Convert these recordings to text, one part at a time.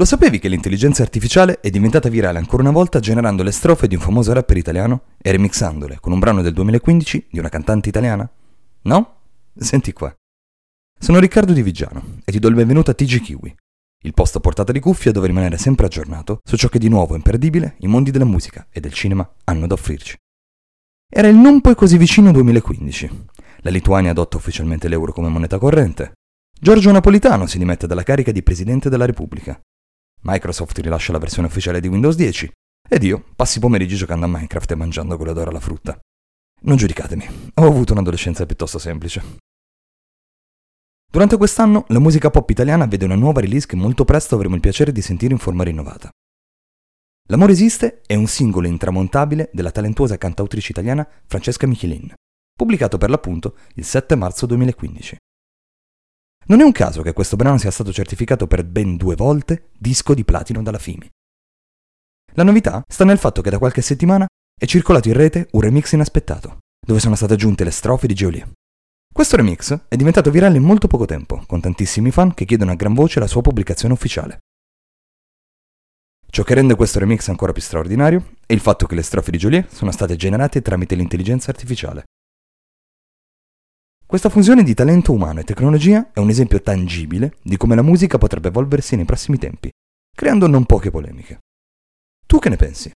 Lo sapevi che l'intelligenza artificiale è diventata virale ancora una volta generando le strofe di un famoso rapper italiano e remixandole con un brano del 2015 di una cantante italiana? No? Senti qua. Sono Riccardo Di Vigiano e ti do il benvenuto a TG Kiwi, il posto a portata di cuffia dove rimanere sempre aggiornato su ciò che di nuovo e imperdibile i mondi della musica e del cinema hanno da offrirci. Era il non poi così vicino 2015. La Lituania adotta ufficialmente l'euro come moneta corrente. Giorgio Napolitano si dimette dalla carica di Presidente della Repubblica. Microsoft rilascia la versione ufficiale di Windows 10 ed io passi i pomeriggi giocando a Minecraft e mangiando quello d'oro alla frutta. Non giudicatemi, ho avuto un'adolescenza piuttosto semplice. Durante quest'anno la musica pop italiana vede una nuova release che molto presto avremo il piacere di sentire in forma rinnovata. L'amore esiste è un singolo intramontabile della talentuosa cantautrice italiana Francesca Michelin, pubblicato per l'appunto il 7 marzo 2015. Non è un caso che questo brano sia stato certificato per ben due volte disco di platino dalla FIMI. La novità sta nel fatto che da qualche settimana è circolato in rete un remix inaspettato, dove sono state aggiunte le strofe di Geolier. Questo remix è diventato virale in molto poco tempo, con tantissimi fan che chiedono a gran voce la sua pubblicazione ufficiale. Ciò che rende questo remix ancora più straordinario è il fatto che le strofe di Joliet sono state generate tramite l'intelligenza artificiale. Questa fusione di talento umano e tecnologia è un esempio tangibile di come la musica potrebbe evolversi nei prossimi tempi, creando non poche polemiche. Tu che ne pensi?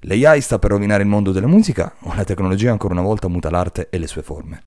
L'AI sta per rovinare il mondo della musica o la tecnologia ancora una volta muta l'arte e le sue forme?